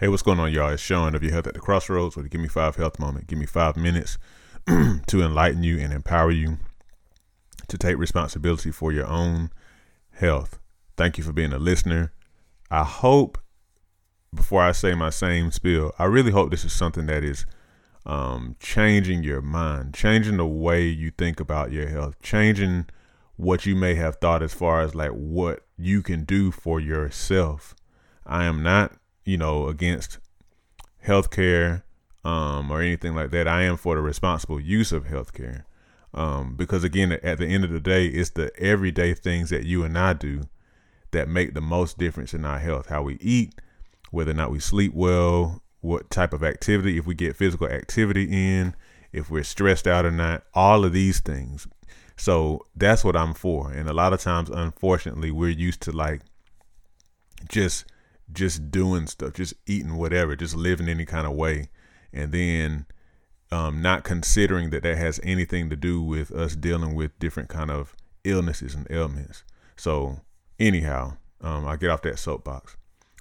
Hey, what's going on, y'all? It's Sean of your Health at the Crossroads with the Give Me Five Health Moment. Give me five minutes to enlighten you and empower you to take responsibility for your own health. Thank you for being a listener. I hope, before I say my same spiel, I really hope this is something that is um, changing your mind, changing the way you think about your health, changing what you may have thought as far as like what you can do for yourself. I am not you know, against healthcare um, or anything like that. I am for the responsible use of healthcare. Um, because again, at the end of the day, it's the everyday things that you and I do that make the most difference in our health. How we eat, whether or not we sleep well, what type of activity, if we get physical activity in, if we're stressed out or not, all of these things. So that's what I'm for. And a lot of times, unfortunately, we're used to like just just doing stuff, just eating whatever, just living any kind of way, and then um, not considering that that has anything to do with us dealing with different kind of illnesses and ailments. So anyhow, um, I get off that soapbox.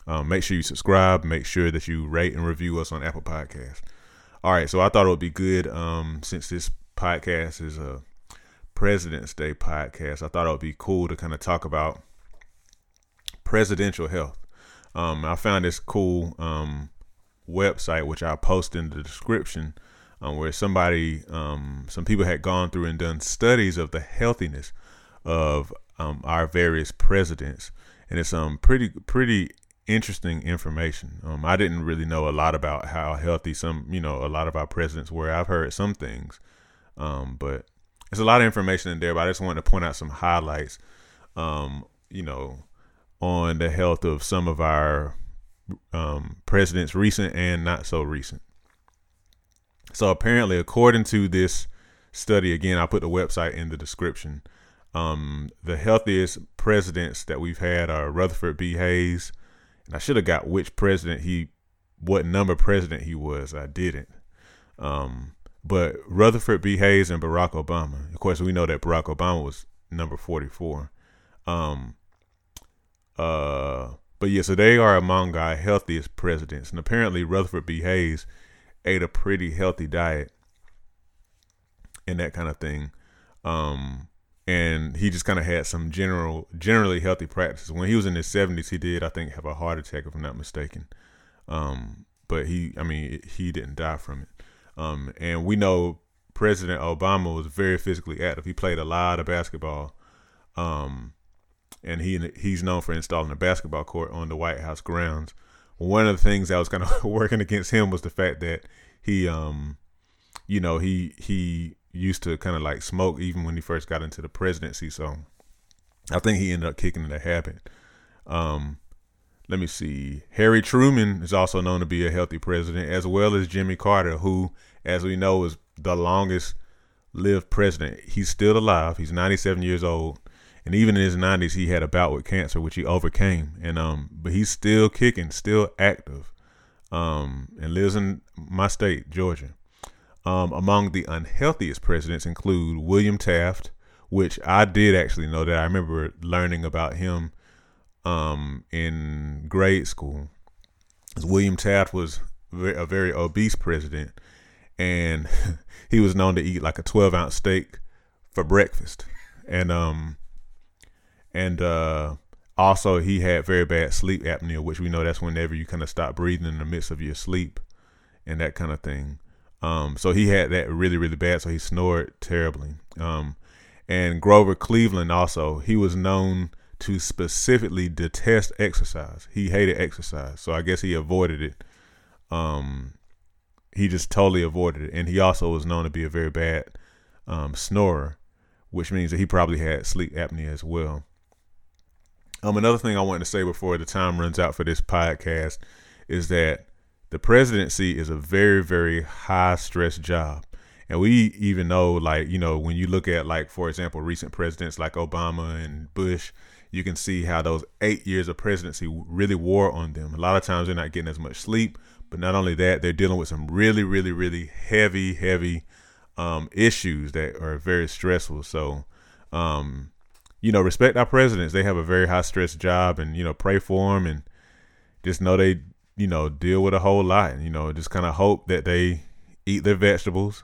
Um, make sure you subscribe. Make sure that you rate and review us on Apple Podcasts. All right, so I thought it would be good um, since this podcast is a President's Day podcast. I thought it would be cool to kind of talk about presidential health. Um, I found this cool um, website, which I'll post in the description, um, where somebody, um, some people had gone through and done studies of the healthiness of um, our various presidents, and it's um pretty pretty interesting information. Um, I didn't really know a lot about how healthy some, you know, a lot of our presidents were. I've heard some things, but there's a lot of information in there. But I just wanted to point out some highlights. You know, on the health of some of our um, presidents, recent and not so recent. So apparently, according to this study, again, I put the website in the description. Um, the healthiest presidents that we've had are Rutherford B. Hayes, and I should have got which president he, what number president he was. I didn't. Um, but Rutherford B. Hayes and Barack Obama. Of course, we know that Barack Obama was number forty-four. Um, uh, but yeah, so they are among our healthiest presidents, and apparently Rutherford B. Hayes ate a pretty healthy diet and that kind of thing. Um, and he just kind of had some general, generally healthy practices. When he was in his seventies, he did, I think, have a heart attack, if I'm not mistaken. Um, but he, I mean, he didn't die from it. Um, and we know President Obama was very physically active. He played a lot of basketball. Um, and he he's known for installing a basketball court on the White House grounds. One of the things that was kind of working against him was the fact that he, um, you know, he he used to kind of like smoke even when he first got into the presidency. So I think he ended up kicking the habit. Um, let me see. Harry Truman is also known to be a healthy president, as well as Jimmy Carter, who, as we know, is the longest lived president. He's still alive. He's 97 years old and even in his 90s he had a bout with cancer which he overcame. And um but he's still kicking still active um and lives in my state georgia. Um among the unhealthiest presidents include william taft which i did actually know that. I remember learning about him um in grade school. William taft was a very obese president and he was known to eat like a 12 ounce steak for breakfast. And um and uh, also he had very bad sleep apnea, which we know that's whenever you kind of stop breathing in the midst of your sleep and that kind of thing. Um, so he had that really, really bad. So he snored terribly. Um, and Grover Cleveland also, he was known to specifically detest exercise. He hated exercise. So I guess he avoided it. Um, he just totally avoided it. And he also was known to be a very bad um, snorer, which means that he probably had sleep apnea as well. Um, another thing I wanted to say before the time runs out for this podcast is that the presidency is a very, very high stress job. And we even know, like, you know, when you look at, like, for example, recent presidents like Obama and Bush, you can see how those eight years of presidency really wore on them. A lot of times they're not getting as much sleep, but not only that, they're dealing with some really, really, really heavy, heavy um, issues that are very stressful. So, um, you know, respect our presidents. They have a very high stress job, and you know, pray for them, and just know they you know, deal with a whole lot. And, you know, just kind of hope that they eat their vegetables,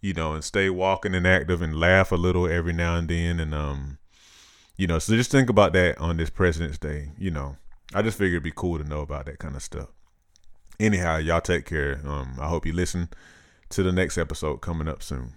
you know, and stay walking and active and laugh a little every now and then. And, um, you know, so just think about that on this President's Day. You know, I just figured it'd be cool to know about that kind of stuff. Anyhow, y'all take care. Um, I hope you listen to the next episode coming up soon.